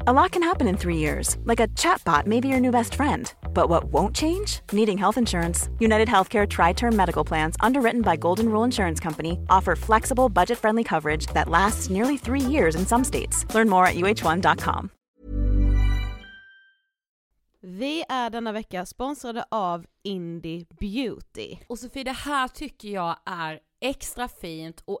A lot can happen in three years, like a chatbot may be your new best friend. But what won't change? Needing health insurance. United Healthcare Tri Term Medical Plans, underwritten by Golden Rule Insurance Company, offer flexible, budget friendly coverage that lasts nearly three years in some states. Learn more at uh1.com. Vi är denna vecka sponsrade av Indie Beauty. Och Sofie, det här tycker jag är extra fint och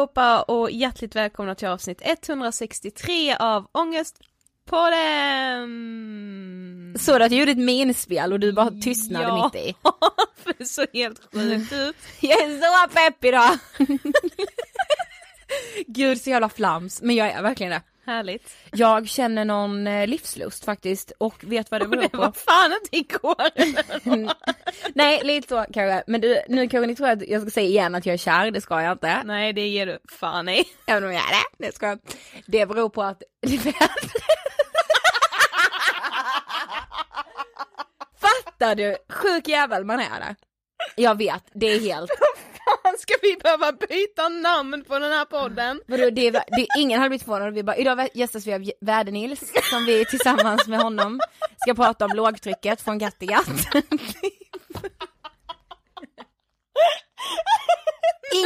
allihopa och hjärtligt välkomna till avsnitt 163 av Ångestpodden! Så att jag gjorde ett minspel och du bara tystnade Ja. mitt i. för det såg helt sjukt ut. Jag är så pepp idag! Gud så jävla flams, men jag är verkligen det. Härligt. Jag känner någon eh, livslust faktiskt och vet vad det beror Det på. var fan inte igår. Nej lite så kanske, men du, nu kanske ni tror att jag ska säga igen att jag är kär, det ska jag inte. Nej det ger du fan i. Även om jag är det, det ska jag. Det beror på att Fattar du? Sjuk jävel man är det. Jag vet, det är helt, Fan ska vi behöva byta namn på den här podden? vadå, det är, det, ingen hade blivit förvånad vi bara, idag gästas vi av Värde-Nils som vi tillsammans med honom ska prata om lågtrycket från Kattegatt.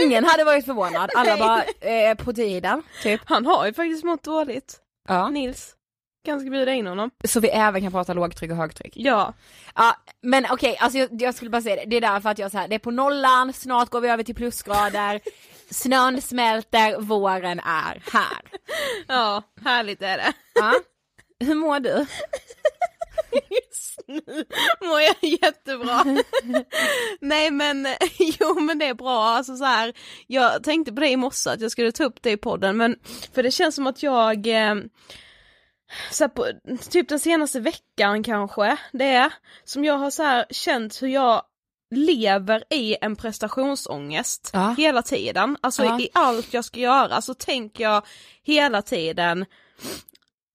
Ingen hade varit förvånad, alla bara, eh, på tiden, typ. Han har ju faktiskt mått dåligt. Ja. Nils. Kanske bjuda in honom. Så vi även kan prata lågtryck och högtryck. Ja. Ja, men okej, alltså jag, jag skulle bara säga det, det är därför att jag så här, det är på nollan, snart går vi över till plusgrader, snön smälter, våren är här. Ja, härligt är det. Ja. Hur mår du? Just nu mår jag jättebra. Nej men, jo men det är bra, alltså så här. jag tänkte på det i morse att jag skulle ta upp det i podden men, för det känns som att jag, eh, så på, typ den senaste veckan kanske, det är, som jag har så här känt hur jag lever i en prestationsångest Ja. hela tiden, alltså Ja. i allt jag ska göra så tänker jag hela tiden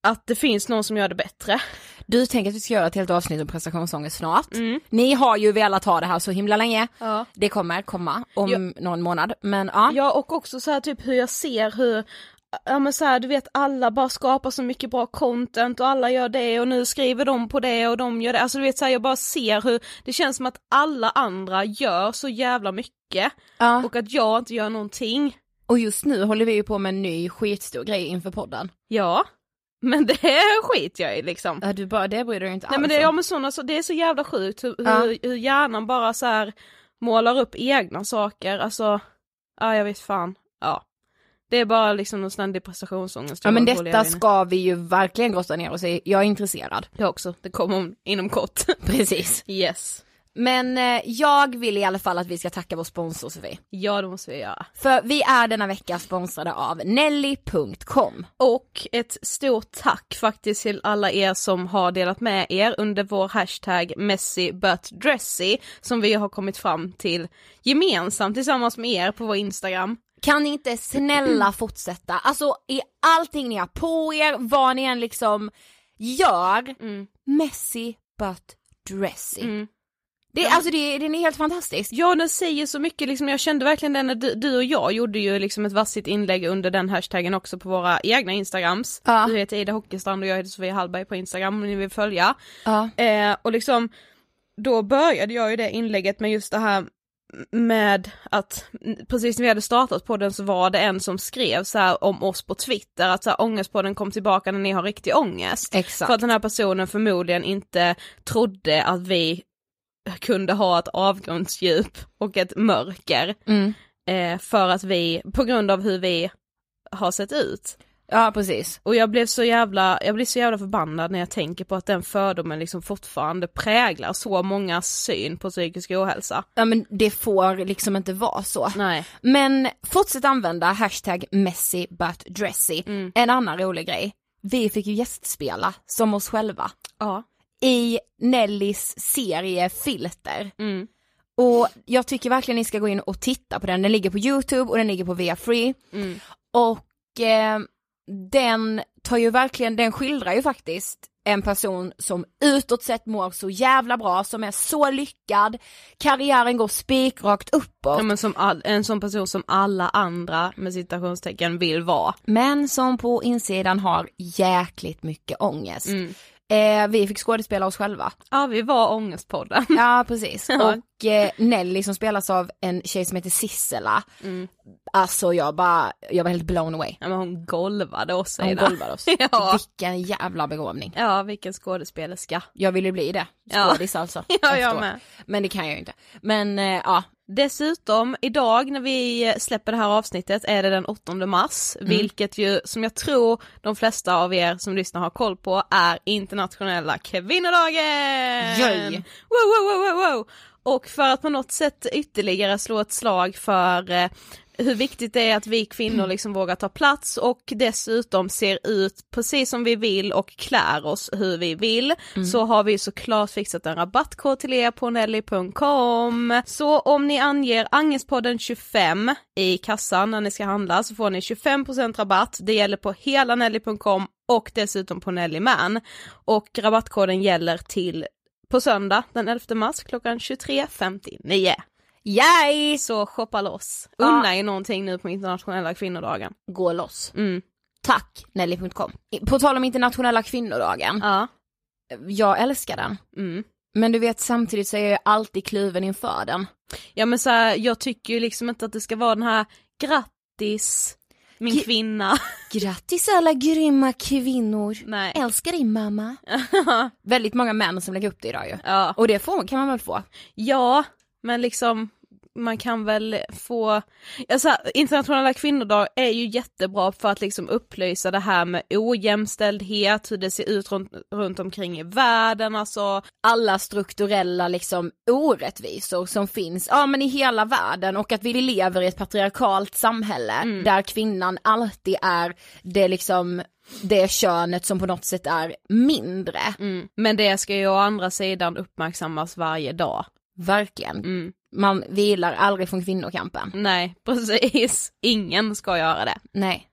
att det finns någon som gör det bättre. Du tänker att vi ska göra ett helt avsnitt om prestationsångest snart. Mm. Ni har ju velat ha det här så himla länge. Ja. Det kommer komma om Ja. någon månad, men ja. Ja och också så här typ hur jag ser hur Ja men så här, du vet alla bara skapar så mycket bra content och alla gör det och nu skriver de på det och de gör det, alltså du vet så här, jag bara ser hur det känns som att alla andra gör så jävla mycket ja. och att jag inte gör någonting. Och just nu håller vi ju på med en ny skitstor grej inför podden. Ja, men det skiter jag i liksom. Ja, du bara, det bryr du dig inte Nej alls men det, ja, men såna, så, det är så jävla sjukt hur, Ja. hur, hur hjärnan bara så här målar upp egna saker, alltså, ja jag vet fan, ja. Det är bara liksom en ständig prestationsångest. Ja men detta ska vi ju verkligen grotta ner oss i, jag är intresserad. Jag också, det kommer om, inom kort. Precis. yes. Men eh, jag vill i alla fall att vi ska tacka vår sponsor Sofie. Ja det måste vi göra. För vi är denna vecka sponsrade av Nelly.com. Och ett stort tack faktiskt till alla er som har delat med er under vår hashtag messy but dressy som vi har kommit fram till gemensamt tillsammans med er på vår Instagram. Kan ni inte snälla fortsätta? Alltså i allting ni har på er, vad ni än liksom gör, messy but dressy. Mm. Det, alltså det, den är helt fantastisk. Ja den säger så mycket liksom, jag kände verkligen det när du, du och jag gjorde ju liksom ett vassigt inlägg under den hashtaggen också på våra egna instagrams. Ja. Du heter Ida Hockestrand och jag heter Sofia Hallberg på instagram om ni vill följa. Ja. Eh, och liksom, då började jag ju det inlägget med just det här med att precis när vi hade startat podden så var det en som skrev så här om oss på Twitter att så här, ångestpodden kom tillbaka när ni har riktig ångest. Exakt. För att den här personen förmodligen inte trodde att vi kunde ha ett avgrundsdjup och ett mörker Mm. eh, för att vi, på grund av hur vi har sett ut. Ja precis. Och jag blev så jävla, jag blir så jävla förbannad när jag tänker på att den fördomen liksom fortfarande präglar så många syn på psykisk ohälsa. Ja men det får liksom inte vara så. Nej. Men fortsätt använda hashtag messy but dressy. Mm. En annan rolig grej. Vi fick ju gästspela som oss själva Ja. i Nellys serie Filter. Mm. Och jag tycker verkligen ni ska gå in och titta på den. Den ligger på YouTube och den ligger på Via Free. Mm. Och eh, den tar ju verkligen, den skildrar ju faktiskt en person som utåt sett mår så jävla bra, som är så lyckad, karriären går spikrakt uppåt. Ja, men som all, en sån person som alla andra med citationstecken vill vara. Men som på insidan har jäkligt mycket ångest. Mm. Eh, vi fick skådespela oss själva. Ja vi var ångestpodden. Ja precis. Ja. Och eh, Nelly som spelas av en tjej som heter Sissela. Mm. Alltså jag bara, jag var helt blown away. Ja, men hon golvade oss Hon Ida. golvade oss. Ja. Vilken jävla begåvning. Ja vilken skådespelerska. Jag ville bli det. Ja. Skådis alltså. Ja jag med. Men det kan jag ju inte. Men eh, ja, Dessutom, idag när vi släpper det här avsnittet är det den 8 mars, vilket ju som jag tror de flesta av er som lyssnar har koll på är internationella kvinnodagen! Yay. Wow, wow, wow, wow, wow. Och för att på något sätt ytterligare slå ett slag för eh, hur viktigt det är att vi kvinnor liksom vågar ta plats och dessutom ser ut precis som vi vill och klär oss hur vi vill så har vi såklart fixat en rabattkod till er på nelly.com. Så om ni anger Angespodden 25 i kassan när ni ska handla så får ni 25% rabatt. Det gäller på hela nelly.com och dessutom på Nelly Man. Och rabattkoden gäller till på söndag den 11 mars klockan 23.59. yay! Så shoppa loss. Ja. Unna er någonting nu på internationella kvinnodagen. Gå loss. Mm. Tack Nelly.com. På tal om internationella kvinnodagen, Ja. jag älskar den. Mm. Men du vet samtidigt så är jag alltid kluven inför den. Ja men så här, jag tycker ju liksom inte att det ska vara den här grattis min G- kvinna. Grattis alla grymma kvinnor. Nej. Älskar din mamma. Väldigt många män som lägger upp det idag ju. ja. Och det får, kan man väl få? ja, men liksom man kan väl få, alltså, internationella kvinnodag är ju jättebra för att liksom upplysa det här med ojämställdhet, hur det ser ut runt, runt omkring i världen, alltså Alla strukturella liksom orättvisor som finns, ja men i hela världen och att vi lever i ett patriarkalt samhälle där kvinnan alltid är det liksom det könet som på något sätt är mindre. mm. men det ska ju å andra sidan uppmärksammas varje dag. Verkligen. Mm. Man vilar aldrig från kvinnokampen. Nej, precis. Ingen ska göra det. Nej.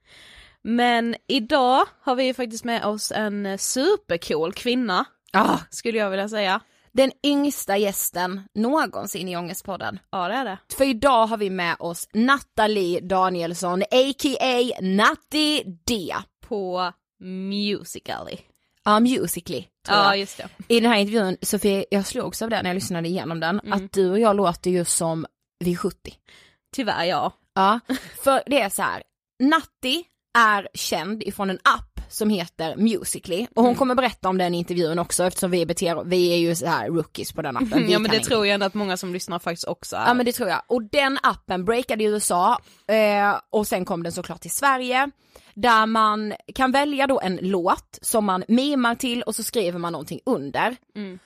Men idag har vi faktiskt med oss en supercool kvinna, Ah, skulle jag vilja säga. den yngsta gästen någonsin i Ångestpodden. Ja det är det. För idag har vi med oss Nathalie Danielsson, a.k.a. Natti D. På Musical.ly. Ja, Musically. Ja just det. I den här intervjun, Sofie, jag slogs av det när jag lyssnade igenom den, Mm. att du och jag låter ju som vi är 70. Tyvärr ja. Ja, för det är så här. Natti är känd ifrån en app som heter Musically och hon Mm. kommer berätta om den intervjun också eftersom vi beter, vi är ju så här rookies på den appen. Vi ja men det inget. tror jag ändå att många som lyssnar faktiskt också är. Ja men det tror jag. Och den appen breakade i USA eh, och sen kom den såklart till Sverige. Där man kan välja då en låt som man mimar till och så skriver man någonting under. Mm.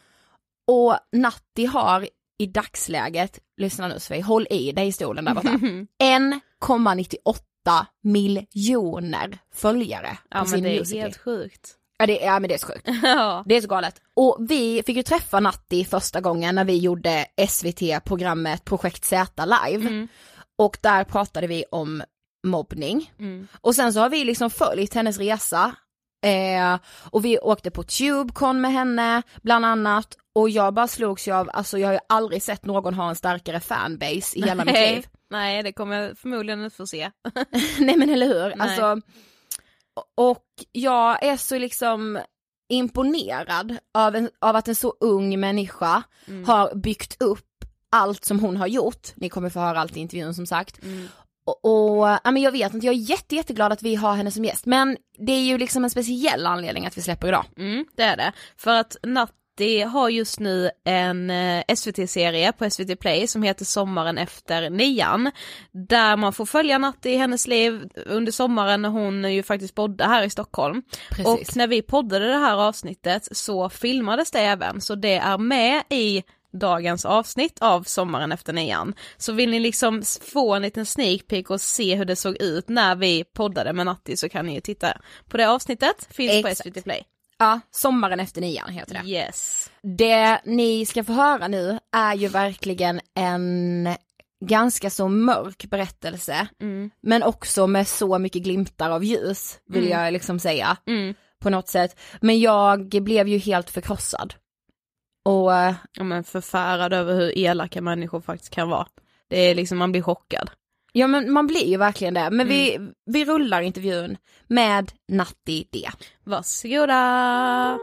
Och Natti har i dagsläget, lyssna nu Sofie, håll i dig i stolen där borta, 1,98 miljoner följare på ja sin men det är Musical.ly. helt sjukt. Ja, det, ja men det är så sjukt. ja. Det är så galet. Och vi fick ju träffa Natti första gången när vi gjorde SVT-programmet Projekt Z live. Mm. Och där pratade vi om mobbning. Mm. Och sen så har vi liksom följt hennes resa. Eh, och vi åkte på Tubecon med henne bland annat. Och jag bara slogs ju av, alltså jag har ju aldrig sett någon ha en starkare fanbase i hela mitt Nej. liv. Nej det kommer jag förmodligen inte få se. Nej men eller hur, Nej. alltså. Och jag är så liksom imponerad av, en, av att en så ung människa Mm. har byggt upp allt som hon har gjort. Ni kommer få höra allt i intervjun som sagt. Mm. Och, ja, men jag vet inte, jag är jätte, jätteglad att vi har henne som gäst. Men det är ju liksom en speciell anledning att vi släpper idag. Mm, det är det. För att Natti har just nu en eh, SVT-serie på SVT Play som heter Sommaren efter nian. Där man får följa Natti i hennes liv under sommaren när hon ju faktiskt bodde här i Stockholm. Precis. Och när vi poddade det här avsnittet så filmades det även, så det är med i dagens avsnitt av Sommaren efter nian. Så vill ni liksom få en liten sneak peek och se hur det såg ut när vi poddade med Natti så kan ni ju titta på det avsnittet, finns Exakt. på SVT Play. Ja, Sommaren efter nian heter det. Yes. Det ni ska få höra nu är ju verkligen en ganska så mörk berättelse. Mm. Men också med så mycket glimtar av ljus, vill Mm. jag liksom säga. Mm. på något sätt. Men jag blev ju helt förkrossad. Och eh, Ja men förfärad över hur elaka människor faktiskt kan vara. Det är liksom, man blir chockad. ja men man blir ju verkligen det. Men vi, vi rullar intervjun med Natti D. Varsågoda!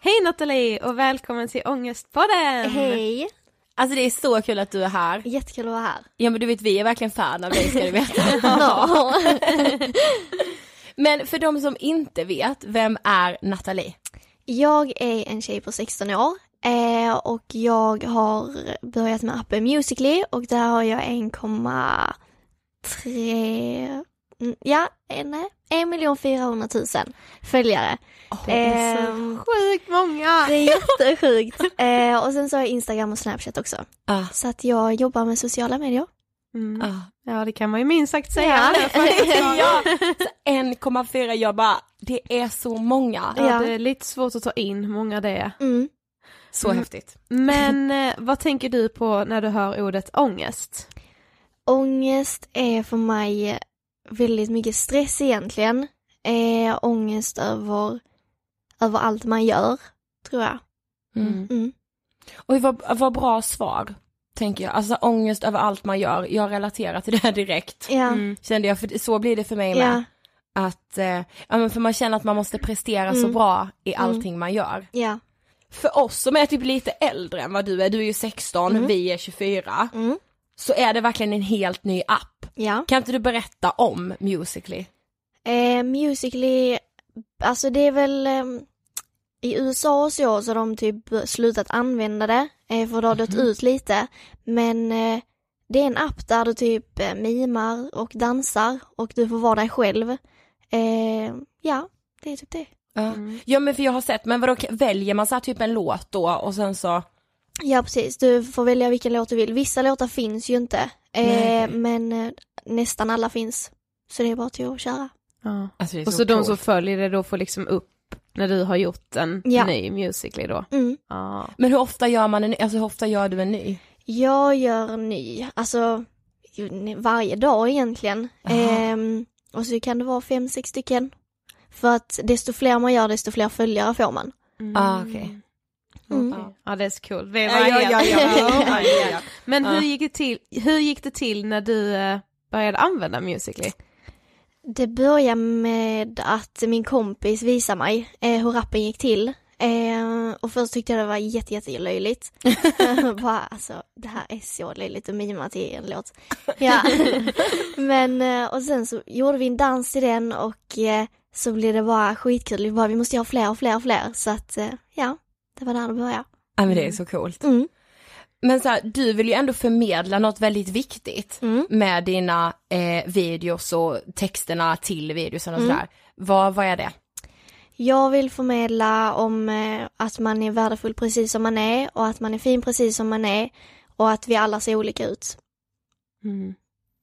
Hej Nathalie och välkommen till Ångestpodden! Hej! Alltså det är så kul att du är här. Jättekul att vara här. Ja men du vet vi är verkligen fan av dig ska du veta. Men för de som inte vet, vem är Nathalie? Jag är en tjej på 16 år eh, och jag har börjat med appen Musically och där har jag 1,3 mm, Ja, en, en miljon 400 000 följare. Ehm, Sjukt många! det är jättesjukt. eh, och sen så har jag Instagram och Snapchat också. Ah, Så att jag jobbar med sociala medier. Mm. ah. Ja det kan man ju minst sagt säga. Ja. Ja, så 1,4 jag bara, det är så många. Ja, Ja. det är lite svårt att ta in hur många det är. Mm. Så Mm. häftigt. Men eh, vad tänker du på när du hör ordet ångest? Ångest är för mig väldigt mycket stress egentligen. Eh, ångest över, över allt man gör, tror jag. Mm. Mm. Och vad, vad bra svar, tänker jag. Alltså ångest över allt man gör, jag relaterar till det här direkt. Ja, Mm. Kände jag, för så blir det för mig med. ja, Att, eh, ja men för man känner att man måste prestera så Mm. bra i allting man gör. ja. För oss som är typ lite äldre än vad du är, du är ju 16, Mm. vi är 24. Mm. Så är det verkligen en helt ny app. ja. Kan inte du berätta om Musically? Eh, Musically, alltså det är väl ehm, i USA och så, så har de typ slutat använda det, eh, för det har dött ut lite. Men eh, det är en app där du typ eh, mimar och dansar och du får vara dig själv. Eh, ja, det är typ det. Ja. Mm. ja men för jag har sett, men vadå väljer man så här typ en låt då och sen så? Ja precis, du får välja vilken låt du vill. Vissa låtar finns ju inte, eh, men nästan alla finns. Så det är bara till att köra. Ja. Alltså Och så de som följer det då får liksom upp när du har gjort en Ja. ny Musically då? Mm. Ja. Men hur ofta gör man en ny, alltså hur ofta gör du en ny? Jag gör ny, alltså varje dag egentligen. Ehm, och så kan det vara fem, sex stycken. För att desto fler man gör, desto fler följare får man. Ah, okej. Mm. Ja det är så kul. Ja, var ja, ja, ja, ja. Men hur gick det till, hur gick det till när du eh, började använda Musically? Det börjar med att min kompis visar mig eh, hur rappen gick till. Eh, och först tyckte jag det var jätte, jätte löjligt. Bara, alltså, det här är så löjligt att mima till en låt. Ja. Men, eh, och sen så gjorde vi en dans till den och eh, så blev det bara skitkul. Vi bara, vi måste ha fler och fler och fler. Så att, eh, ja, det var där det började. Ja men det är så coolt. Mm. Men så här, du vill ju ändå förmedla något väldigt viktigt Mm. med dina eh, videos och texterna till videosen och Mm. sådär. Vad, vad är det? Jag vill förmedla om eh, att man är värdefull precis som man är och att man är fin precis som man är och att vi alla ser olika ut. Mm.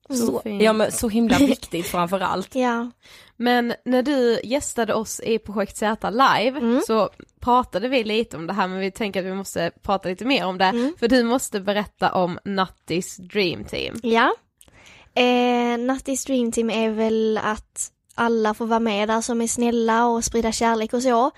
Så, ja men så himla viktigt framför allt. Ja. Men när du gästade oss i Projekt Z live Mm. så pratade vi lite om det här men vi tänker att vi måste prata lite mer om det. Mm. För du måste berätta om Nattis Dream Team. Ja. Eh, Nattis Dream Team är väl att alla får vara med där som är snälla och sprida kärlek och så.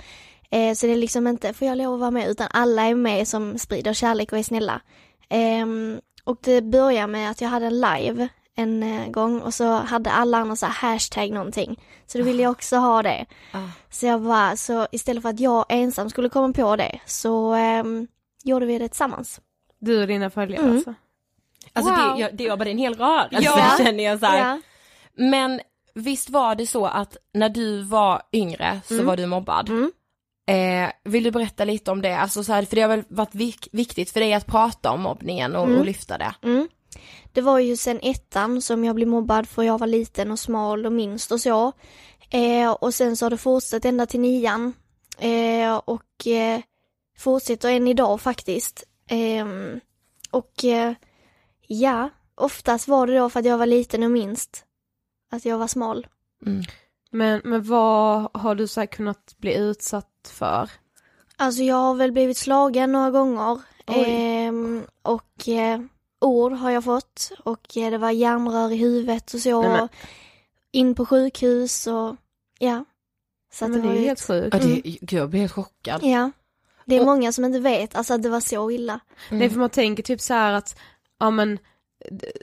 Eh, så det är liksom inte, får jag lov att vara med, utan alla är med som sprider kärlek och är snälla. Ehm, och det börjar med att jag hade en live en eh, gång och så hade alla andra så här hashtag någonting. Så då ville jag också ha det. Ah. Så jag bara, så istället för att jag ensam skulle komma på det så ehm, gjorde vi det tillsammans. Du och dina följare Mm. alltså. Alltså Wow. det, jag, det bara en hel rörelse Ja. känner jag så. Ja. Men visst var det så att när du var yngre så Mm. var du mobbad? Mm. Eh, vill du berätta lite om det? Alltså så här, för det har väl varit vik- viktigt för dig att prata om mobbningen och, Mm. och lyfta det? Det var ju sen ettan som jag blev mobbad för jag var liten och smal och minst och så. Eh, och sen så har det fortsatt ända till nian. Eh, och eh, fortsätter än idag faktiskt. Ehm, och eh, ja, oftast var det då för att jag var liten och minst. Att jag var smal. Mm. Men, men vad har du så här kunnat bli utsatt för? Alltså jag har väl blivit slagen några gånger. Ehm, och eh, ord har jag fått och eh, det var järnrör i huvudet och så. Nej, men- in på sjukhus och ja. Så att Men det är var ju ju helt sjukt. Ja, det, gud, jag blir helt chockad. Ja. Det är Och- många som inte vet, alltså att det var så illa. Nej för man tänker typ så här att, ja men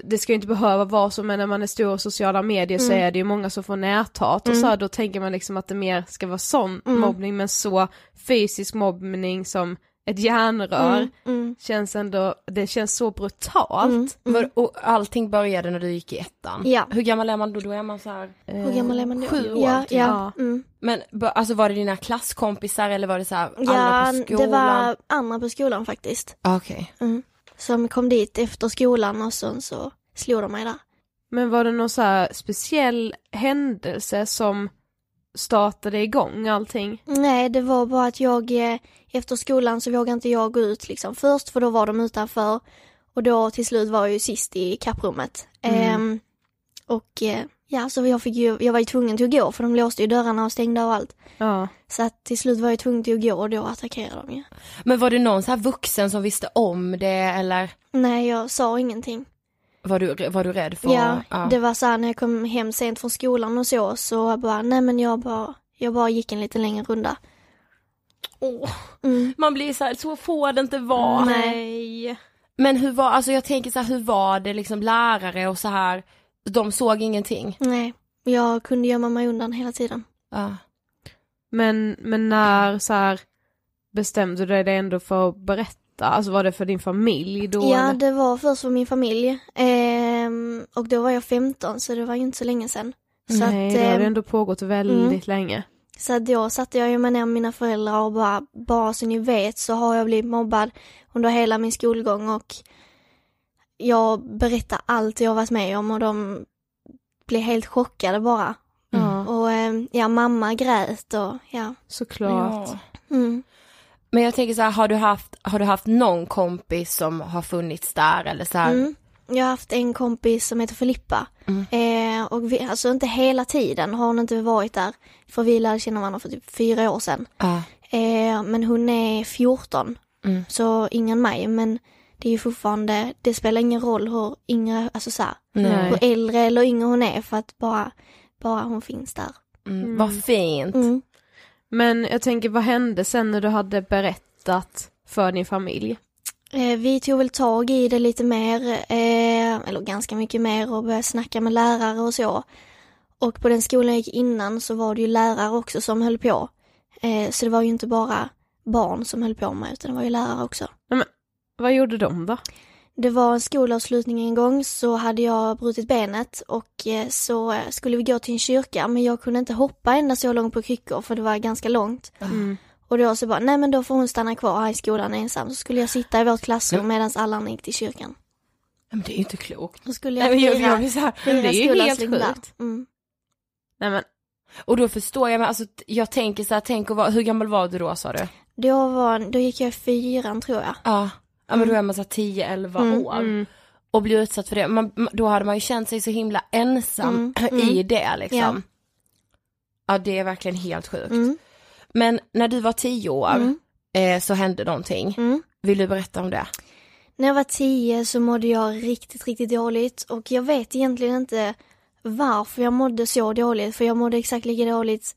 det ska ju inte behöva vara så men när man är stor i sociala medier så Mm. är det ju många som får näthat och Mm. så här, då tänker man liksom att det mer ska vara sån Mm. mobbning men så fysisk mobbning som ett järnrör Mm, mm, känns ändå, det känns så brutalt. mm, mm. Och allting började när du gick i ettan. Ja. Hur gammal är man då? Då är man så här. Hur gammal är man då? Sju år, Ja, typ. ja. Mm. Men alltså var det dina klasskompisar eller var det så här Ja, alla på skolan? det var andra på skolan faktiskt. Okej. Mm. Som kom dit efter skolan och sen så slog de mig där. Men var det någon så här speciell händelse som startade igång allting? Nej, det var bara att jag eh, efter skolan så vågade inte jag gå ut liksom först för då var de utanför och då till slut var jag ju sist i kapprummet. Mm. Ehm, och eh, ja, så jag fick ju, jag var ju tvungen till att gå för de låste ju dörrarna och stängde och allt. Ja. Så att till slut var jag tvungen till att gå och då attackerade de ju. Men var det någon så här vuxen som visste om det eller Nej, jag sa ingenting. Var du, var du rädd för Ja, ja. det var så här när jag kom hem sent från skolan och så, så jag bara, nej men jag bara, jag bara gick en lite längre runda. Åh, Mm. Man blir så här, så får det inte vara. Nej. Men hur var, alltså jag tänker så här, hur var det liksom lärare och så här, de såg ingenting? Nej, jag kunde gömma mig undan hela tiden. Ja. Men, men när så här bestämde du dig ändå för att berätta? Alltså var det för din familj då? Ja, eller? det var först för min familj. Ehm, och då var jag 15 så det var ju inte så länge sedan. Så Nej, att, det har ehm, ändå pågått väldigt länge. Så att då satte jag ju mig ner med mina föräldrar och bara, bara så ni vet så har jag blivit mobbad under hela min skolgång och jag berättar allt jag varit med om och de blev helt chockade bara. Ja, Och ehm, ja, mamma grät och ja. såklart. Ja. Mm. Men jag tänker så här, har du haft, har du haft någon kompis som har funnits där eller så här? Mm. Jag har haft en kompis som heter Filippa. Mm. Eh, och vi, alltså inte hela tiden har hon inte varit där. För vi lärde känna varandra för typ fyra år sedan. Ja. Eh, men hon är 14. Mm. Så yngre mig. Men det är ju fortfarande, det spelar ingen roll hur yngre, alltså så här, Nej. hur äldre eller yngre hon är. För att bara, bara hon finns där. Mm. Vad fint. Mm. Men jag tänker, vad hände sen när du hade berättat för din familj? Eh, vi tog väl tag i det lite mer, eh, eller ganska mycket mer och började snacka med lärare och så. Och på den skolan jag gick innan så var det ju lärare också som höll på. Eh, så det var ju inte bara barn som höll på med utan det var ju lärare också. Vad gjorde de då? Det var en skolavslutning en gång så hade jag brutit benet och eh, så eh, skulle vi gå till en kyrka men jag kunde inte hoppa ända så långt på kryckor för det var ganska långt. Mm. Och då så bara, nej men då får hon stanna kvar här i skolan ensam. Så skulle jag sitta i vårt klassrum medan alla andra gick till kyrkan. Men det är ju inte klokt. Då skulle Nej, jag men jag, fira, jag här, Men det är ju helt sjukt. Mm. Nej men, och då förstår jag, men alltså jag tänker så här, tänk att vara, hur gammal var du då sa du? Då, var, då gick jag i fyran tror jag. Ja. Ja men då är man så här 10-11 Mm, år. mm. Och blir utsatt för det. Man, man- då hade man ju känt sig så himla ensam Mm, i mm. det liksom. Ja. Ja det är verkligen helt sjukt. Mm. Men när du var 10 år Mm. eh, så hände någonting. Mm. Vill du berätta om det? När jag var tio så mådde jag riktigt, riktigt dåligt och jag vet egentligen inte varför jag mådde så dåligt för jag mådde exakt lika dåligt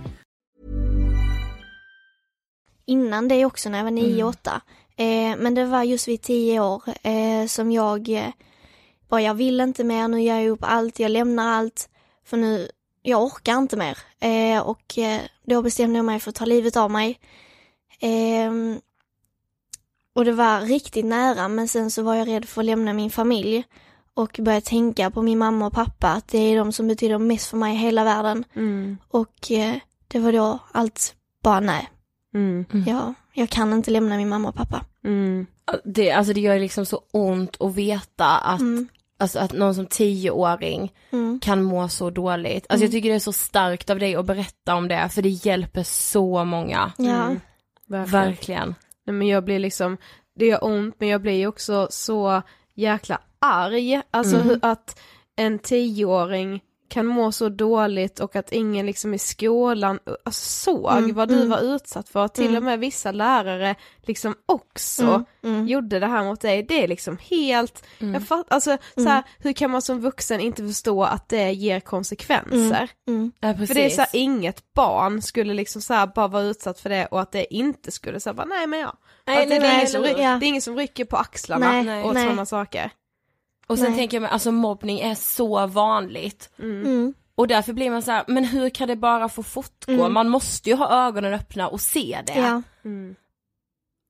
Innan det också när jag var nio, Mm. åtta. Eh, men det var just vid tio år eh, som jag eh, bara, jag vill inte mer, nu gör jag upp allt, jag lämnar allt. För nu, jag orkar inte mer. Eh, och eh, då bestämde jag mig för att ta livet av mig. Ehm, och det var riktigt nära, men sen så var jag rädd för att lämna min familj. Och började tänka på min mamma och pappa, att det är de som betyder mest för mig i hela världen. Mm. Och eh, det var då allt bara nej. Mm. Jag, jag kan inte lämna min mamma och pappa. Mm. Det, alltså det gör liksom så ont att veta att, Mm. alltså att någon som tioåring Mm. kan må så dåligt. Alltså jag Mm. tycker det är så starkt av dig att berätta om det, för det hjälper så många. Ja. Mm. Verkligen. Verkligen. Nej, men jag blir liksom, det gör ont men jag blir också så jäkla arg. Alltså Mm. hur, att en tioåring kan må så dåligt och att ingen liksom i skolan alltså, såg Mm, vad du mm. var utsatt för. Till Mm. och med vissa lärare liksom också Mm, mm. gjorde det här mot dig. Det är liksom helt, Mm. jag fatt, alltså så här, hur kan man som vuxen inte förstå att det ger konsekvenser? Ja. För det är så här, inget barn skulle liksom så här bara vara utsatt för det och att det inte skulle säga nej men ja. Nej, att det, nej, är nej, ingen som, Ja. det är ingen som rycker på axlarna Nej, nej, åt nej. sådana saker. Och sen Nej. tänker jag mig, alltså mobbning är så vanligt. Mm. Och därför blir man så här, men hur kan det bara få fortgå? Mm. Man måste ju ha ögonen öppna och se det. Ja. Mm.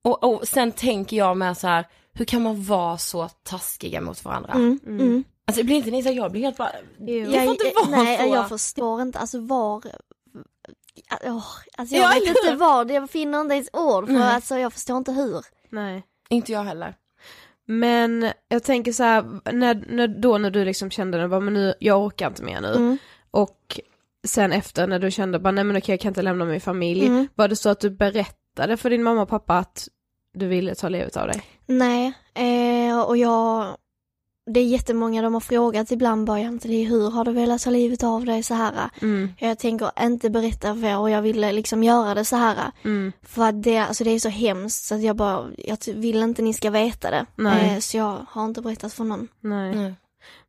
Och, och sen tänker jag med så här, hur kan man vara så taskiga mot varandra? Mm. Mm. Alltså blir inte ni så här, jag blir helt bara, det Jo. får Jag, inte vara nej, så. jag förstår inte, alltså var... Oh, alltså Ja, jag vet eller inte vad, jag finner inte ens ord för Nej. alltså jag förstår inte hur. Nej. Inte jag heller. Men jag tänker så här, när, när, då när du liksom kände det, bara, men nu, jag orkar inte mer nu. Mm. Och sen efter när du kände bara nej men okej jag kan inte lämna min familj. Mm. Var det så att du berättade för din mamma och pappa att du ville ta livet av dig? Nej, eh, och jag... Det är jättemånga de har frågat ibland bara, Janteli, hur har du velat ta livet av dig så här? Mm. Jag tänker inte berätta för er och jag ville liksom göra det så här. Mm. För att det, alltså det är så hemskt så att jag bara, jag vill inte ni ska veta det. Nej. Eh, så jag har inte berättat för någon. Nej. Nej.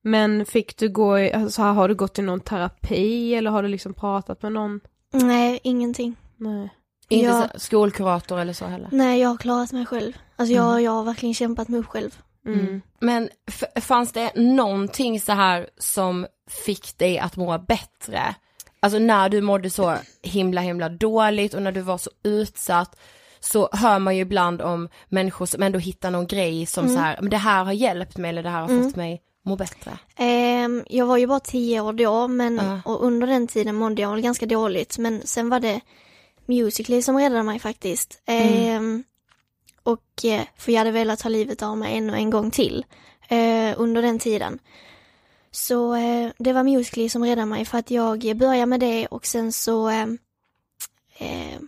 Men fick du gå i, alltså, har du gått i någon terapi eller har du liksom pratat med någon? Nej, ingenting. Nej. Inte Ja. så, här, skolkurator eller så heller. Nej, jag har klarat mig själv. Alltså jag, jag har verkligen kämpat mig upp själv. Mm. Men f- fanns det någonting så här som fick dig att må bättre? Alltså när du mådde så himla himla dåligt och när du var så utsatt så hör man ju ibland om människor som ändå hittar någon grej som Mm. så här, men det här har hjälpt mig eller det här har Mm. fått mig må bättre. Ehm, jag var ju bara tio år då, men Ja. och under den tiden mådde jag väl ganska dåligt. Men sen var det Musical.ly som räddade mig faktiskt. Ehm, och eh, för jag hade velat ta livet av mig ännu en gång till eh, under den tiden. Så eh, det var Musical.ly som räddade mig för att jag började med det och sen så eh, eh,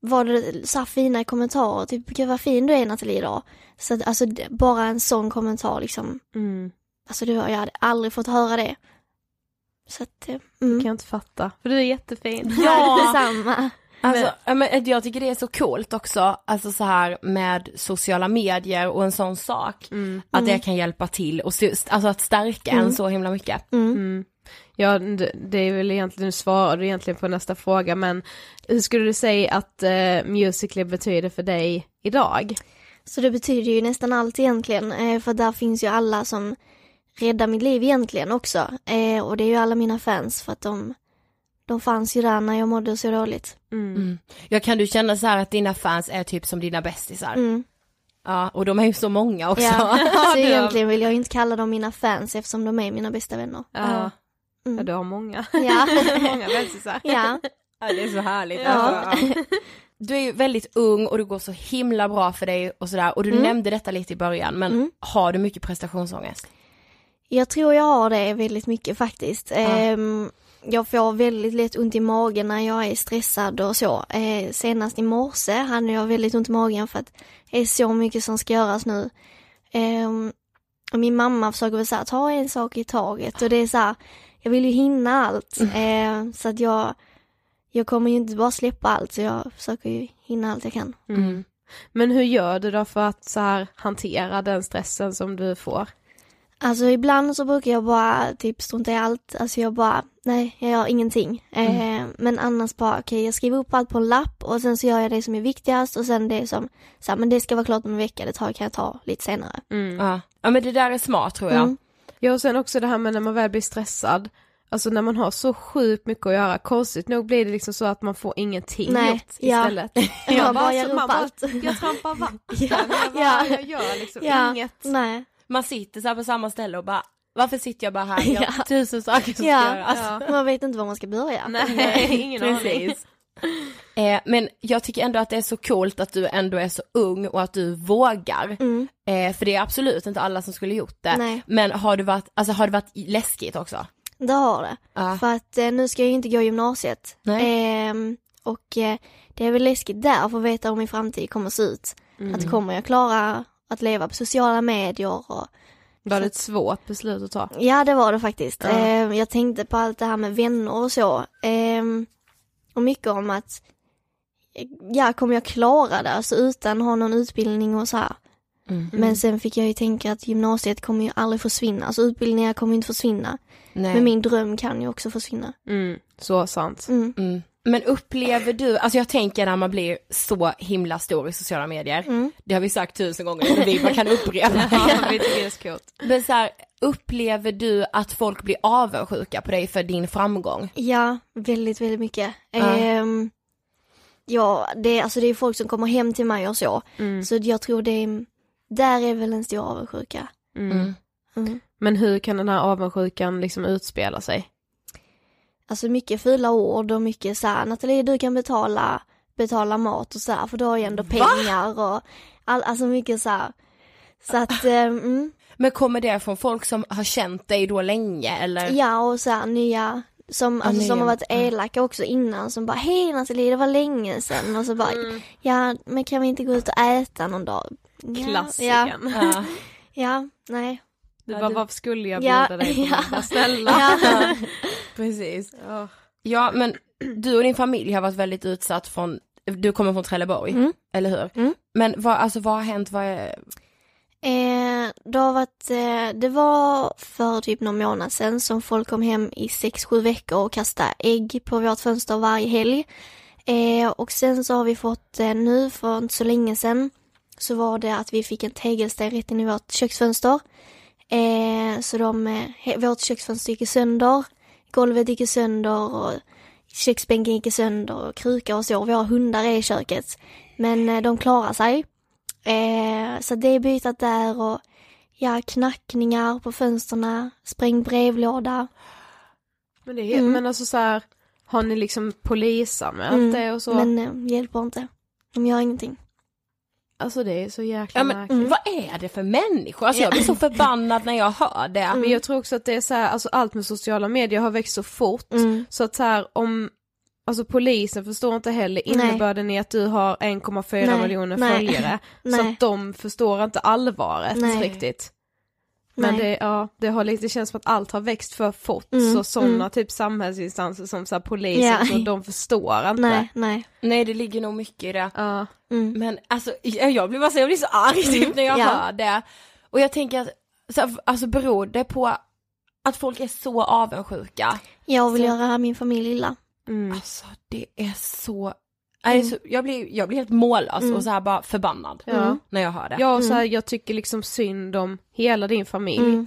var det så här fina kommentarer, typ gud vad fin du är Nathalie idag. Så att, alltså det- bara en sån kommentar liksom Mm. Alltså det, jag hade aldrig fått höra det. Så att, eh, Det mm. kan jag inte fatta. För du är jättefin. Ja, detsamma. Alltså, ja, men jag tycker det är så coolt också, alltså så här med sociala medier och en sån sak. Mm. Att det Mm. kan hjälpa till och alltså att stärka Mm. en så himla mycket. Mm. Mm. Ja, det, är väl egentligen, du svarade egentligen på nästa fråga, men hur skulle du säga att uh, Musical.ly betyder för dig idag? Så det betyder ju nästan allt egentligen, eh, för där finns ju alla som räddar mitt liv egentligen också. Eh, och det är ju alla mina fans för att de, de fanns ju där när jag mådde så dåligt. Mm. Mm. Ja kan du känna så här att dina fans är typ som dina bästisar? Mm. Ja och de är ju så många också. Ja. Så egentligen vill jag ju inte kalla dem mina fans eftersom de är mina bästa vänner. Ja, Mm. ja du har många. Ja. många bästisar. Ja. Ja, det är så härligt. Ja. Alltså, ja. Du är ju väldigt ung och det går så himla bra för dig och sådär och du Mm. nämnde detta lite i början men Mm. har du mycket prestationsångest? Jag tror jag har det väldigt mycket faktiskt. Ehm, jag får väldigt lätt ont i magen när jag är stressad och så. Eh, senast i morse hade jag väldigt ont i magen för att det är så mycket som ska göras nu. Eh, och min mamma försöker väl säga ta en sak i taget och det är så här, jag vill ju hinna allt. Eh, så att jag, jag kommer ju inte bara släppa allt så jag försöker ju hinna allt jag kan. Mm. Men hur gör du då för att så här hantera den stressen som du får? Alltså ibland så brukar jag bara typ strunta i allt, alltså jag bara, nej jag gör ingenting. Mm. Eh, men annars bara, okej jag skriver upp allt på en lapp och sen så gör jag det som är viktigast och sen det som, så här, men det ska vara klart om en vecka, det tar, kan jag ta lite senare. Ja. ja men det där är smart tror jag. Mm. Ja och sen också det här med när man väl blir stressad, alltså när man har så sjukt mycket att göra, konstigt nog blir det liksom så att man får ingenting Nej, gjort ja. istället. Jag bara så gör upp man bara, allt. Jag trampar vatten, Ja, jag, bara, ja. jag gör liksom Ja, inget. nej. Man sitter så här på samma ställe och bara, varför sitter jag bara här? Jag har Ja. tusen saker som Ja. ska göras. Man vet inte var man ska börja. Nej, ingen aning. Eh, men jag tycker ändå att det är så coolt att du ändå är så ung och att du vågar. Mm. Eh, för det är absolut inte alla som skulle gjort det. Nej. Men har det varit, alltså har det varit läskigt också? Det har det. Ja. För att eh, nu ska jag ju inte gå gymnasiet. Ehm, och eh, det är väl läskigt där för att veta hur min framtid kommer att se ut. Mm. Att kommer jag klara att leva på sociala medier och Var det ett svårt beslut att ta? Ja det var det faktiskt. Ehm, jag tänkte på allt det här med vänner och så. Ehm, och mycket om att ja, kommer jag klara det alltså utan ha någon utbildning och så här. Mm. Men sen fick jag ju tänka att gymnasiet kommer ju aldrig försvinna, alltså utbildningar kommer inte försvinna. Nej. Men min dröm kan ju också försvinna. Mm, så sant. Mm. Mm. Men upplever du, alltså jag tänker när man blir så himla stor i sociala medier, Mm. det har vi sagt tusen gånger, vi bara kan upprepa Ja, det. vi tycker det är så coolt. Men så här, upplever du att folk blir avundsjuka på dig för din framgång? Ja, väldigt, väldigt mycket. Ja. Ehm, ja, det, alltså det är folk som kommer hem till mig och så. Mm. Så jag tror det är, där är väl en stor avundsjuka. Mm. Mm. Men hur kan den här avundsjukan liksom utspela sig? Alltså mycket fula ord och mycket så här, Nathalie du kan betala, betala mat och så här, för du har ju ändå pengar och all, alltså mycket så här. Så att, ehm, mm, Men kommer det från folk som har känt dig då länge eller? ja och så här nya, som, Ja, alltså, som har varit ja. elaka också innan som bara hej Nathalie det var länge sedan och så bara ja men kan vi inte gå ut och äta någon dag? Ja, Ja, Klassikern. Ja. ja nej. Du Ja, bara, du- varför skulle jag Ja, bjuda dig på ja. middag? Snälla. Ja. Precis. Ja. Ja men du och din familj har varit väldigt utsatt från, du kommer från Trelleborg, Mm. eller hur? Mm. Men vad, alltså vad har hänt, vad är, Eh, det har varit, eh, det var för typ någon månad sedan som folk kom hem i 6-7 veckor och kastade ägg på vårt fönster varje helg. Eh, och sen så har vi fått eh, nu för inte så länge sedan så var det att vi fick en tegelsten rätt in i vårt köksfönster. Eh, så de, eh, vårt köksfönster gick sönder, golvet gick sönder och köksbänken gick sönder och krukor och så. Våra hundar är i köket. Men eh, de klarar sig. Eh, så det är bytat där och ja, knackningar på fönsterna, sprängd brevlåda. Men, det är, Mm. men alltså så här, har ni liksom polisanmält Mm, det och så? Men eh, hjälper inte. De gör ingenting. Alltså det är så jäkla ja men märkligt. vad är det för människor? Alltså jag blir så förbannad när jag hör det. Mm. Men jag tror också att det är så här, alltså allt med sociala medier har växt så fort. Mm. Så att så här, om, alltså polisen förstår inte heller Nej. innebörden i att du har 1,4 Nej, miljoner nej, följare. Så nej. att de förstår inte allvaret Nej. riktigt. Men det, ja, det har lite, det känns som att allt har växt för fort. Mm, Så sådana mm. typ samhällsinstanser som så här, polisen, Ja. så de förstår inte. Nej, nej. Nej det ligger nog mycket i det. Ja. Mm. Men alltså jag blir bara så, jag blir så arg typ när jag Ja. hör det. Och jag tänker att, så, alltså beror det på att folk är så avundsjuka? Jag vill Så- göra min familj illa. Mm. Alltså det är så, Nej, så jag, blir, jag blir helt mållös Mm. och så här bara förbannad Ja. när jag hör det. Ja, och så här, Mm. jag tycker liksom synd om hela din familj. Mm.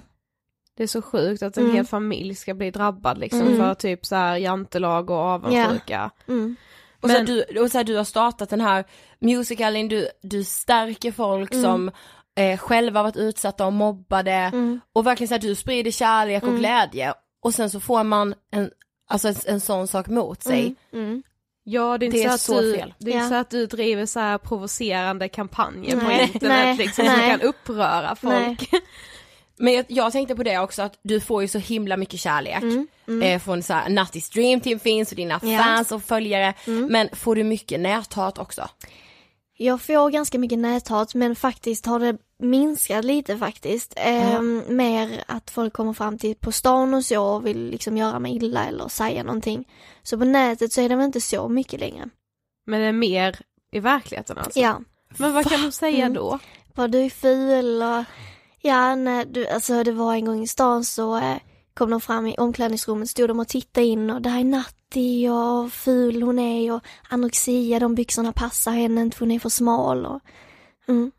Det är så sjukt att en Mm. hel familj ska bli drabbad liksom Mm. för typ så här jantelag och avundsjuka. Mm. Och, så Men- du, och så här, du har startat den här musicalen, du, du stärker folk Mm. som eh, själva varit utsatta och mobbade Mm. och verkligen så här, du sprider kärlek och Mm. glädje och sen så får man en, alltså en, en sån sak mot sig. Ja det är inte Det är så, att så du, fel. Det är Ja. så att du driver så här provocerande kampanjer på Nej, internet nej, liksom som kan uppröra folk. Men jag, jag tänkte på det också att du får ju så himla mycket kärlek. Mm, mm. Eh, från så här, Nattis Dream Team finns och dina Ja. fans och följare. Mm. Men får du mycket näthat också? Jag får ganska mycket näthat men faktiskt har det minskat lite faktiskt. Ehm, mer att folk kommer fram till på stan och så och vill liksom göra mig illa eller säga någonting. Så på nätet så är det väl inte så mycket längre. Men det är mer i verkligheten alltså? Ja. Men vad kan de säga Mm. då? Vad du är ful och ja, när du, alltså det var en gång i stan så eh, kom de fram i omklädningsrummet, stod de och tittade in och det här är Natti och ful hon är och anorexia, de byxorna passar henne inte för hon är för smal och mm.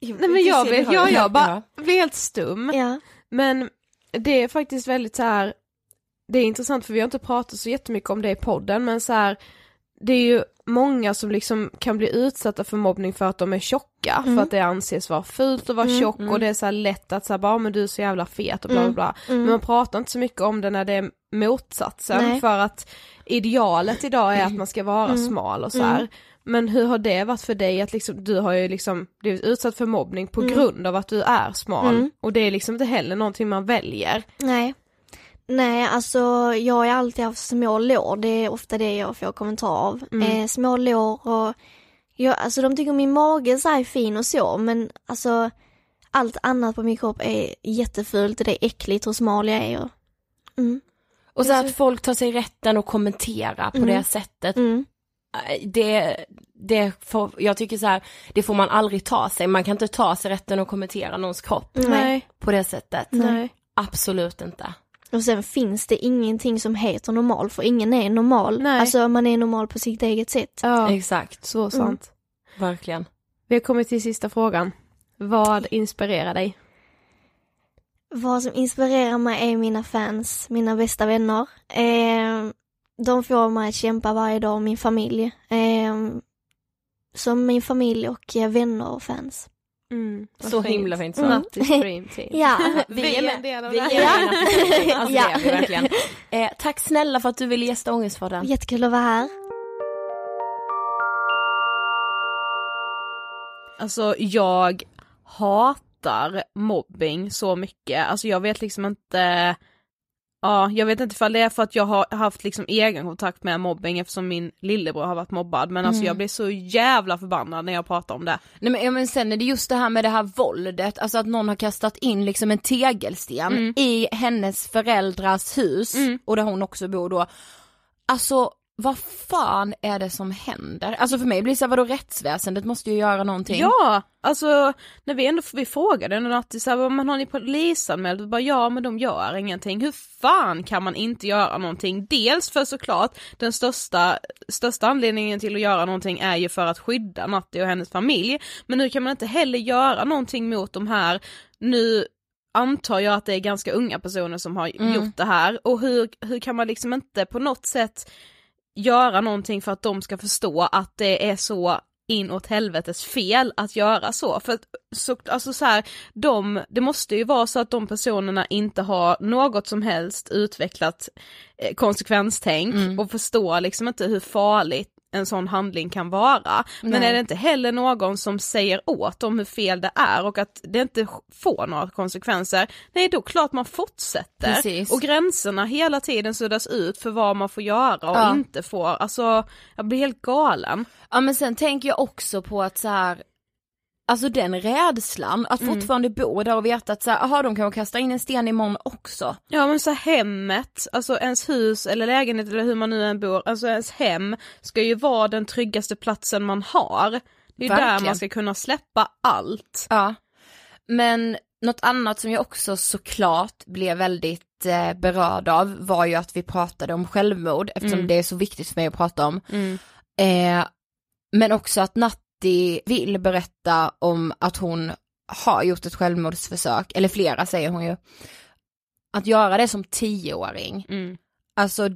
Nej men jag vet, jag, jag bara blir helt stum. Ja. Men det är faktiskt väldigt så här. det är intressant för vi har inte pratat så jättemycket om det i podden men så här. det är ju många som liksom kan bli utsatta för mobbning för att de är tjocka, Mm. för att det anses vara fult att vara Mm, tjock mm. och det är så lätt att säga bara men du är så jävla fet och bla bla Mm, bla. mm. Men man pratar inte så mycket om det när det är motsatsen Nej. för att idealet idag är att man ska vara Mm. smal och så här. Men hur har det varit för dig att liksom, du har ju liksom blivit utsatt för mobbning på Mm. grund av att du är smal Mm. och det är liksom inte heller någonting man väljer. Nej. Nej, alltså jag har alltid haft små lår, det är ofta det jag får kommentar av. Mm. Eh, små lår och, jag, alltså de tycker min mage så här är fin och så, men alltså allt annat på min kropp är jättefult och det är äckligt hur smal jag är. Och, mm. Och så att folk tar sig rätten att kommentera på Mm. det sättet. Mm. Eh, Det, det får, jag tycker så här, det får man aldrig ta sig. Man kan inte ta sig rätten att kommentera någons kropp Nej. på det sättet. Nej. Absolut inte. Och sen finns det ingenting som heter normal, för ingen är normal. Nej. Alltså man är normal på sitt eget sätt. Ja, Exakt, så sant. verkligen. Vi har kommit till sista frågan. Vad inspirerar dig? Vad som inspirerar mig är mina fans, mina bästa vänner. Eh, de får mig att kämpa varje dag, min familj. Eh, som min familj och eh, vänner och fans. Mm, Så himla fint sagt. Team. Ja. Vi är en del av det här. alltså, Ja. det är vi verkligen. Eh, tack snälla för att du ville gästa Ångestpodden. Jättekul att vara här. Alltså jag hatar mobbing så mycket, alltså jag vet liksom inte Ja, jag vet inte ifall det är för att jag har haft liksom egen kontakt med mobbing eftersom min lillebror har varit mobbad men alltså Mm. jag blir så jävla förbannad när jag pratar om det. Nej men, ja, men sen är det just det här med det här våldet, alltså att någon har kastat in liksom en tegelsten Mm. i hennes föräldrars hus Mm. och där hon också bor då. Alltså vad fan är det som händer? Alltså för mig blir det så här, vadå rättsväsendet måste ju göra någonting. Ja, alltså när vi ändå vi frågade en natt så här, men har ni polisanmält? Och bara ja men de gör ingenting. Hur fan kan man inte göra någonting? Dels för såklart den största, största anledningen till att göra någonting är ju för att skydda Natti och hennes familj. Men nu kan man inte heller göra någonting mot de här, nu antar jag att det är ganska unga personer som har Mm. gjort det här och hur, hur kan man liksom inte på något sätt göra någonting för att de ska förstå att det är så inåt helvetes fel att göra så. För att, så, alltså så här, de, det måste ju vara så att de personerna inte har något som helst utvecklat eh, konsekvenstänk Mm. och förstår liksom inte hur farligt en sån handling kan vara. Men Nej. är det inte heller någon som säger åt dem hur fel det är och att det inte får några konsekvenser, nej då klart man fortsätter. Precis. Och gränserna hela tiden suddas ut för vad man får göra och Ja. inte får, alltså jag blir helt galen. Ja men sen tänker jag också på att så här. Alltså den rädslan, att Mm. fortfarande bo där och veta att så här, aha, de kan kasta in en sten imorgon också. Ja men så hemmet, alltså ens hus eller lägenhet eller hur man nu än bor, alltså ens hem ska ju vara den tryggaste platsen man har. Det är ju där Verkligen. man ska kunna släppa allt. Ja. Men något annat som jag också såklart blev väldigt eh, berörd av var ju att vi pratade om självmord eftersom Mm. det är så viktigt för mig att prata om. Mm. Eh, men också att Natti vill berätta om att hon har gjort ett självmordsförsök, eller flera säger hon ju. Att göra det som tioåring, Mm. alltså,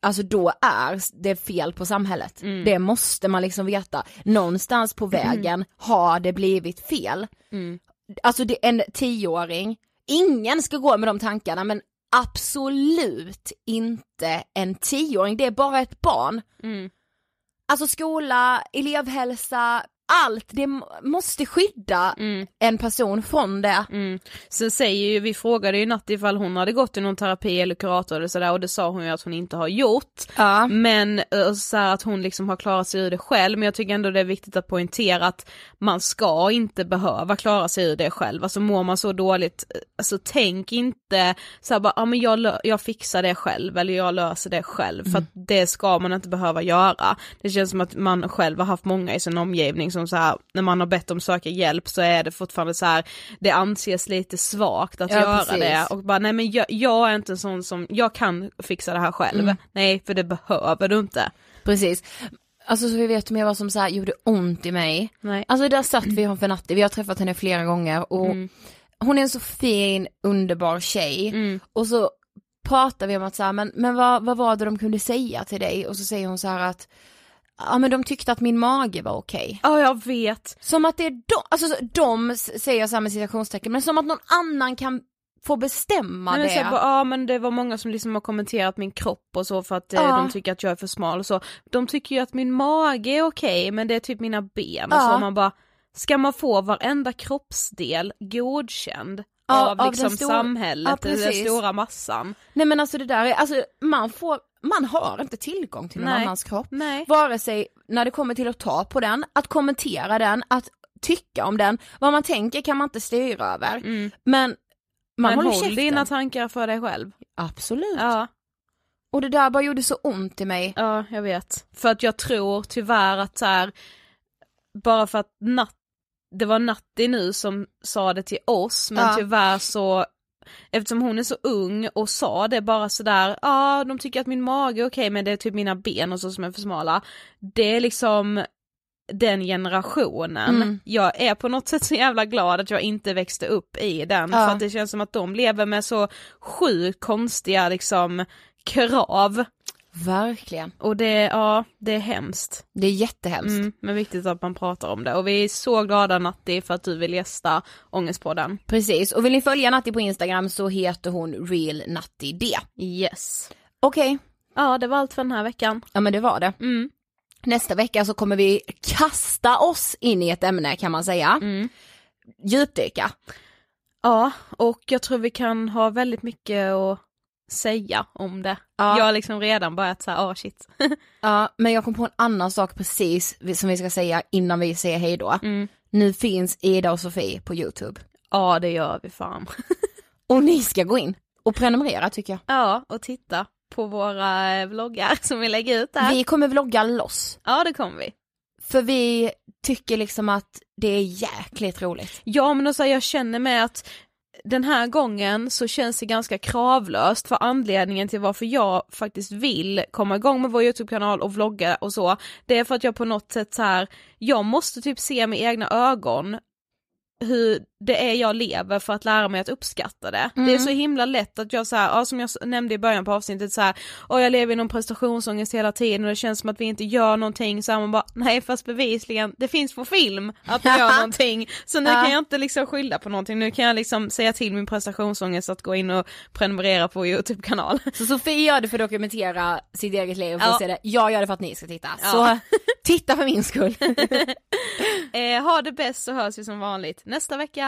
alltså då är det fel på samhället. Mm. Det måste man liksom veta. Någonstans på vägen har det blivit fel. Mm. Alltså det en tioåring, ingen ska gå med de tankarna men absolut inte en tioåring, det är bara ett barn. Mm. Alltså skola, elevhälsa, allt, det måste skydda en person från det. Mm. Sen säger ju, vi frågade ju Natt ifall hon hade gått i någon terapi eller kurator eller sådär och det sa hon ju att hon inte har gjort. Ja. Men eh, så här att hon liksom har klarat sig ur det själv men jag tycker ändå det är viktigt att poängtera att man ska inte behöva klara sig ur det själv. Alltså mår man så dåligt, eh, alltså tänk inte så här bara, ja men jag, jag fixar det själv eller jag löser det själv för att det ska man inte behöva göra. Det känns som att man själv har haft många i sin omgivning som så här, när man har bett dem söka hjälp så är det fortfarande så här, det anses lite svagt att Ja, göra precis. det och bara nej men jag, jag är inte en sån som, jag kan fixa det här själv. Mm. Nej för det behöver du inte. Precis. Alltså så vi vet mer vad som så här gjorde ont i mig. Nej. Alltså där satt vi för Natti, vi har träffat henne flera gånger och Mm. hon är en så fin, underbar tjej. Mm. Och så pratar vi om att så här, men, men vad, vad var det de kunde säga till dig? Och så säger hon så här att Ja men de tyckte att min mage var okej. Ja jag vet. Som att det är de, alltså så- de säger jag så här med citationstecken, men som att någon annan kan få bestämma Nej, men det. så bara, ja men det var många som liksom har kommenterat min kropp och så för att eh, Ja. de tycker att jag är för smal och så. De tycker ju att min mage är okej men det är typ mina ben och Ja. så man bara Ska man få varenda kroppsdel godkänd av, av liksom stor- samhället, Ja, den stora massan? Nej men alltså det där är, alltså man får, man har inte tillgång till någon Nej. annans kropp. Nej. Vare sig när det kommer till att ta på den, att kommentera den, att tycka om den, vad man tänker kan man inte styra över. Mm. Men man Men håller håll käften. dina tankar för dig själv. Absolut. Ja. Och det där bara gjorde så ont i mig. Ja, jag vet. För att jag tror tyvärr att så här, bara för att natt, det var Natti nu som sa det till oss, men Ja. tyvärr så Eftersom hon är så ung och sa det bara sådär, ja ah, de tycker att min mage är okej men det är typ mina ben och så som är för smala. Det är liksom den generationen. Mm. Jag är på något sätt så jävla glad att jag inte växte upp i den Ja. för att det känns som att de lever med så sjukt konstiga liksom krav. Verkligen. Och det, ja, det är hemskt. Det är jättehemskt. Mm, men viktigt att man pratar om det. Och vi är så glada Natti för att du vill gästa Ångestpodden. Precis, och vill ni följa Natti på Instagram så heter hon Real Natti D. Yes. Okej, Ja, det var allt för den här veckan. ja men det var det. Mm. Nästa vecka så kommer vi kasta oss in i ett ämne kan man säga. Mm. Djupdyka. Ja, och jag tror vi kan ha väldigt mycket att säga om det. Ja. Jag har liksom redan börjat säga, åh shit. Ja, men jag kom på en annan sak precis som vi ska säga innan vi säger hej då. Mm. Nu finns Ida och Sofie på YouTube. Ja, det gör vi fan. Och ni ska gå in och prenumerera tycker jag. Ja, och titta på våra eh, vloggar som vi lägger ut där. Vi kommer vlogga loss. Ja, det kommer vi. För vi tycker liksom att det är jäkligt roligt. Ja men också jag känner med att den här gången så känns det ganska kravlöst för anledningen till varför jag faktiskt vill komma igång med vår YouTube-kanal och vlogga och så, det är för att jag på något sätt så här, jag måste typ se med egna ögon hur det är jag lever för att lära mig att uppskatta det. Det är så himla lätt att jag så här, ja, som jag nämnde i början på avsnittet så här, och jag lever i någon prestationsångest hela tiden och det känns som att vi inte gör någonting så här, man bara, nej fast bevisligen, det finns på film att vi gör någonting. Så nu Ja. kan jag inte liksom skylla på någonting, nu kan jag liksom säga till min prestationsångest att gå in och prenumerera på vår YouTube-kanal. Så Sofie gör det för att dokumentera sitt eget liv och Ja. se det. Jag gör det för att ni ska titta. Ja. Så titta för min skull. eh, ha det bäst så hörs vi som vanligt nästa vecka.